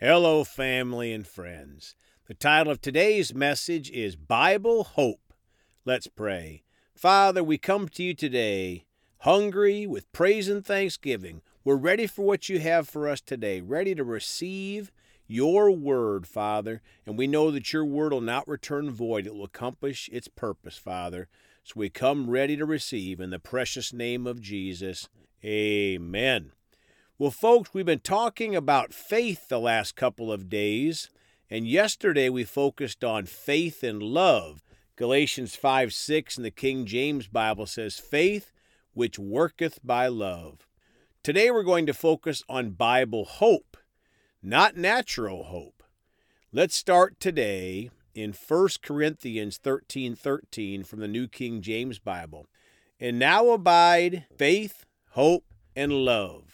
Hello, family and friends. The title of today's message is Bible Hope. Let's pray. Father, we come to you today hungry with praise and thanksgiving. We're ready for what you have for us today, ready to receive your word, Father. And we know that your word will not return void, it will accomplish its purpose, Father. So we come ready to receive in the precious name of Jesus. Amen. Well, folks, we've been talking about faith the last couple of days, and yesterday we focused on faith and love. Galatians 5 6 in the King James Bible says, Faith which worketh by love. Today we're going to focus on Bible hope, not natural hope. Let's start today in 1 Corinthians 13 13 from the New King James Bible. And now abide faith, hope, and love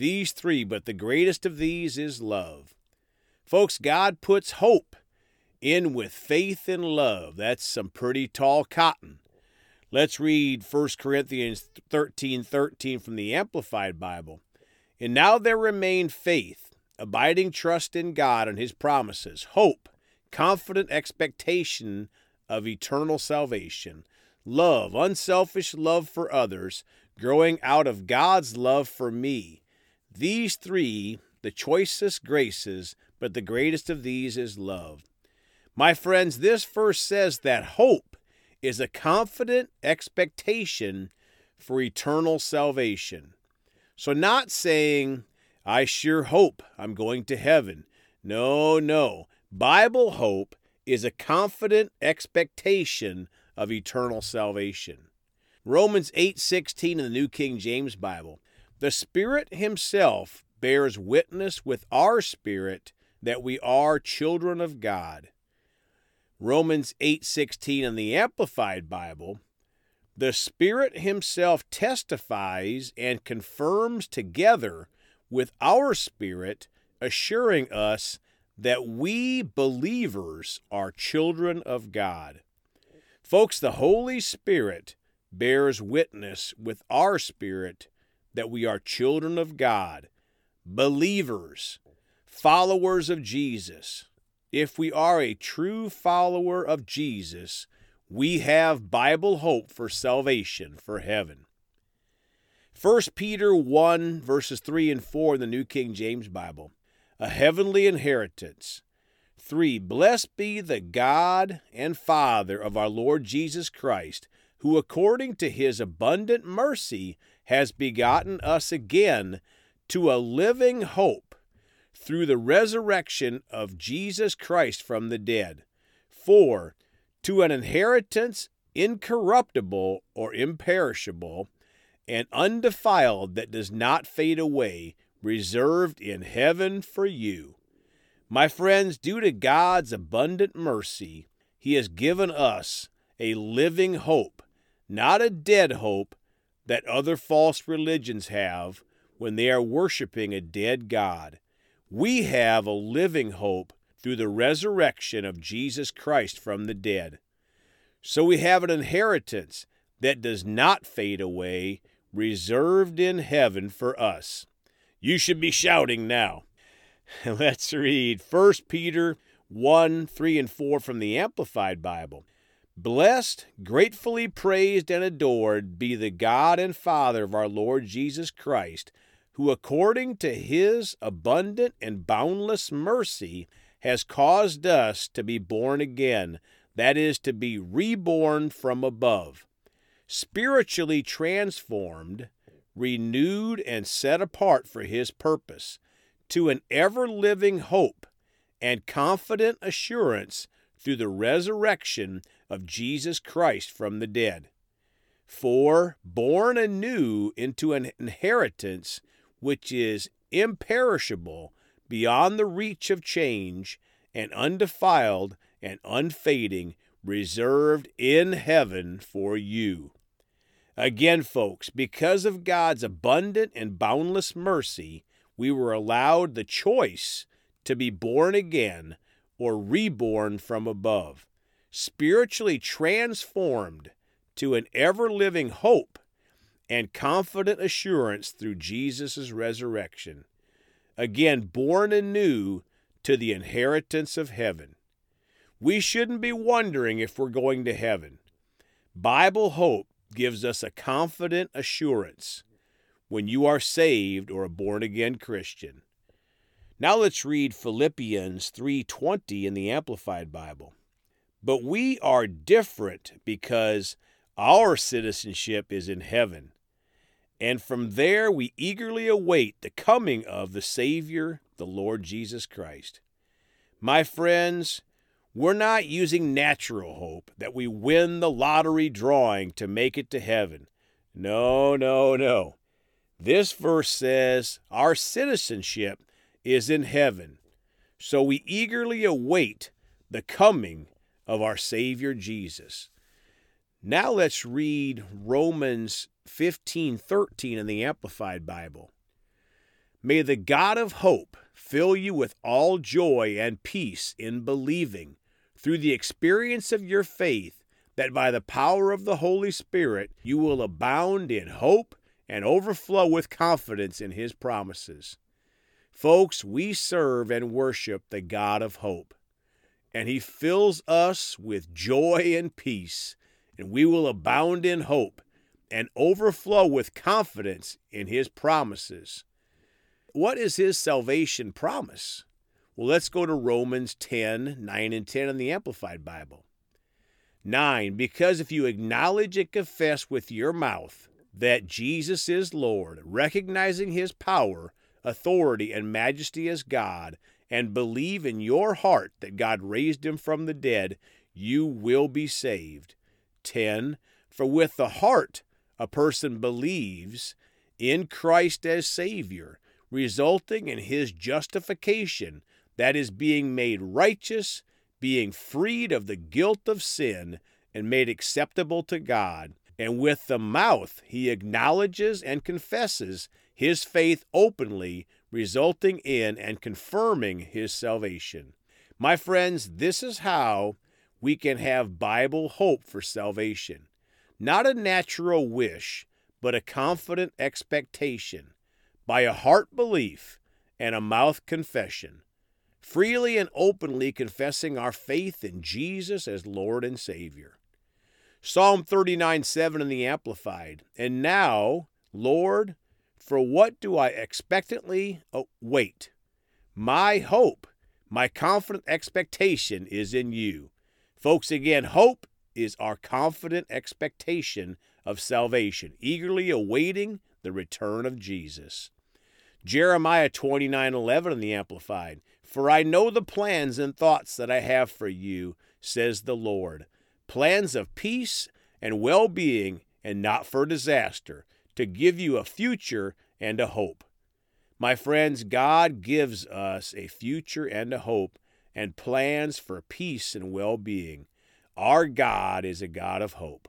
these three, but the greatest of these is love. Folks, God puts hope in with faith and love. That's some pretty tall cotton. Let's read 1 Corinthians 13 13 from the Amplified Bible. And now there remain faith, abiding trust in God and His promises, hope, confident expectation of eternal salvation, love, unselfish love for others, growing out of God's love for me these three, the choicest graces, but the greatest of these is love. My friends, this verse says that hope is a confident expectation for eternal salvation. So, not saying, I sure hope I'm going to heaven. No, no. Bible hope is a confident expectation of eternal salvation. Romans 8:16 in the New King James Bible. The Spirit Himself bears witness with our spirit that we are children of God. Romans 8:16 in the Amplified Bible, the Spirit himself testifies and confirms together with our spirit, assuring us that we believers are children of God. Folks, the Holy Spirit bears witness with our spirit that we are children of God, believers, followers of Jesus. If we are a true follower of Jesus, we have Bible hope for salvation, for heaven. 1 Peter 1, verses 3 and 4 in the New King James Bible. A heavenly inheritance. 3. Blessed be the God and Father of our Lord Jesus Christ, who according to his abundant mercy has begotten us again to a living hope through the resurrection of Jesus Christ from the dead. 4. To an inheritance incorruptible or imperishable and undefiled that does not fade away, reserved in heaven for you. My friends, due to God's abundant mercy, He has given us a living hope, not a dead hope, that other false religions have when they are worshiping a dead God. We have a living hope through the resurrection of Jesus Christ from the dead. So we have an inheritance that does not fade away, reserved in heaven for us. You should be shouting now. Let's read 1 Peter 1 3 and 4 from the Amplified Bible. Blessed, gratefully praised, and adored be the God and Father of our Lord Jesus Christ, who according to his abundant and boundless mercy has caused us to be born again, that is, to be reborn from above, spiritually transformed, renewed, and set apart for his purpose, to an ever living hope and confident assurance through the resurrection of Jesus Christ from the dead. For, born anew into an inheritance which is imperishable, beyond the reach of change, and undefiled and unfading, reserved in heaven for you. Again, folks, because of God's abundant and boundless mercy, we were allowed the choice to be born again or reborn from above, spiritually transformed to an ever living hope and confident assurance through Jesus' resurrection. again born anew to the inheritance of heaven. We shouldn't be wondering if we're going to heaven. Bible hope gives us a confident assurance when you are saved or a born again Christian. Now let's read Philippians 3:20 in the Amplified Bible. But we are different because our citizenship is in heaven. And from there we eagerly await the coming of the Savior, the Lord Jesus Christ. My friends, we're not using natural hope that we win the lottery drawing to make it to heaven. No, no, no. This verse says our citizenship is in heaven. So we eagerly await the coming of our Savior Jesus. Now let's read Romans 15:13 in the Amplified Bible. May the God of hope fill you with all joy and peace in believing through the experience of your faith that by the power of the Holy Spirit you will abound in hope and overflow with confidence in his promises. Folks, we serve and worship the God of hope, and he fills us with joy and peace and we will abound in hope and overflow with confidence in his promises. What is his salvation promise? Well, let's go to Romans 10 9 and 10 in the Amplified Bible. 9. Because if you acknowledge and confess with your mouth that Jesus is Lord, recognizing his power, authority, and majesty as God, and believe in your heart that God raised him from the dead, you will be saved. 10 For with the heart a person believes in Christ as Savior, resulting in his justification, that is, being made righteous, being freed of the guilt of sin, and made acceptable to God. And with the mouth he acknowledges and confesses his faith openly, resulting in and confirming his salvation. My friends, this is how we can have Bible hope for salvation. Not a natural wish, but a confident expectation by a heart belief and a mouth confession, freely and openly confessing our faith in Jesus as Lord and Savior. Psalm 39 7 in the Amplified. And now, Lord, for what do I expectantly oh, wait? My hope, my confident expectation is in you. Folks, again, hope is our confident expectation of salvation, eagerly awaiting the return of Jesus. Jeremiah 29:11 in the Amplified, "For I know the plans and thoughts that I have for you," says the Lord, "plans of peace and well-being and not for disaster, to give you a future and a hope." My friends, God gives us a future and a hope and plans for peace and well being. Our God is a God of hope.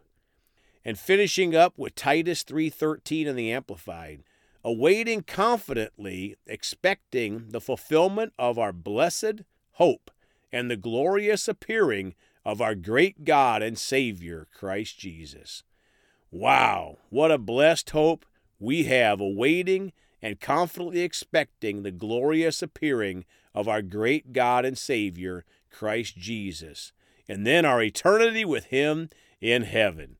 And finishing up with Titus 3:13 in the amplified, awaiting confidently expecting the fulfillment of our blessed hope and the glorious appearing of our great God and Savior Christ Jesus. Wow, what a blessed hope we have awaiting and confidently expecting the glorious appearing of our great God and Savior, Christ Jesus, and then our eternity with Him in heaven.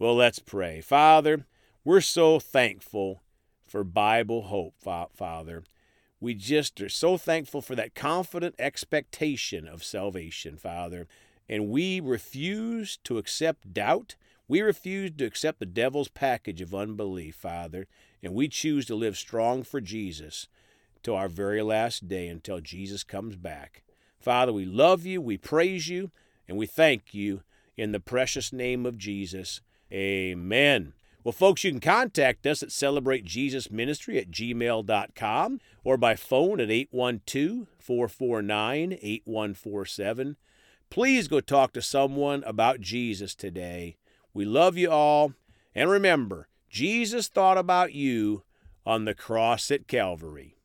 Well, let's pray. Father, we're so thankful for Bible hope, Father. We just are so thankful for that confident expectation of salvation, Father. And we refuse to accept doubt. We refuse to accept the devil's package of unbelief, Father. And we choose to live strong for Jesus to our very last day until Jesus comes back. Father, we love you, we praise you, and we thank you in the precious name of Jesus. Amen. Well, folks, you can contact us at Celebrate Jesus Ministry at gmail.com or by phone at 812 449 8147. Please go talk to someone about Jesus today. We love you all. And remember, Jesus thought about you on the cross at Calvary.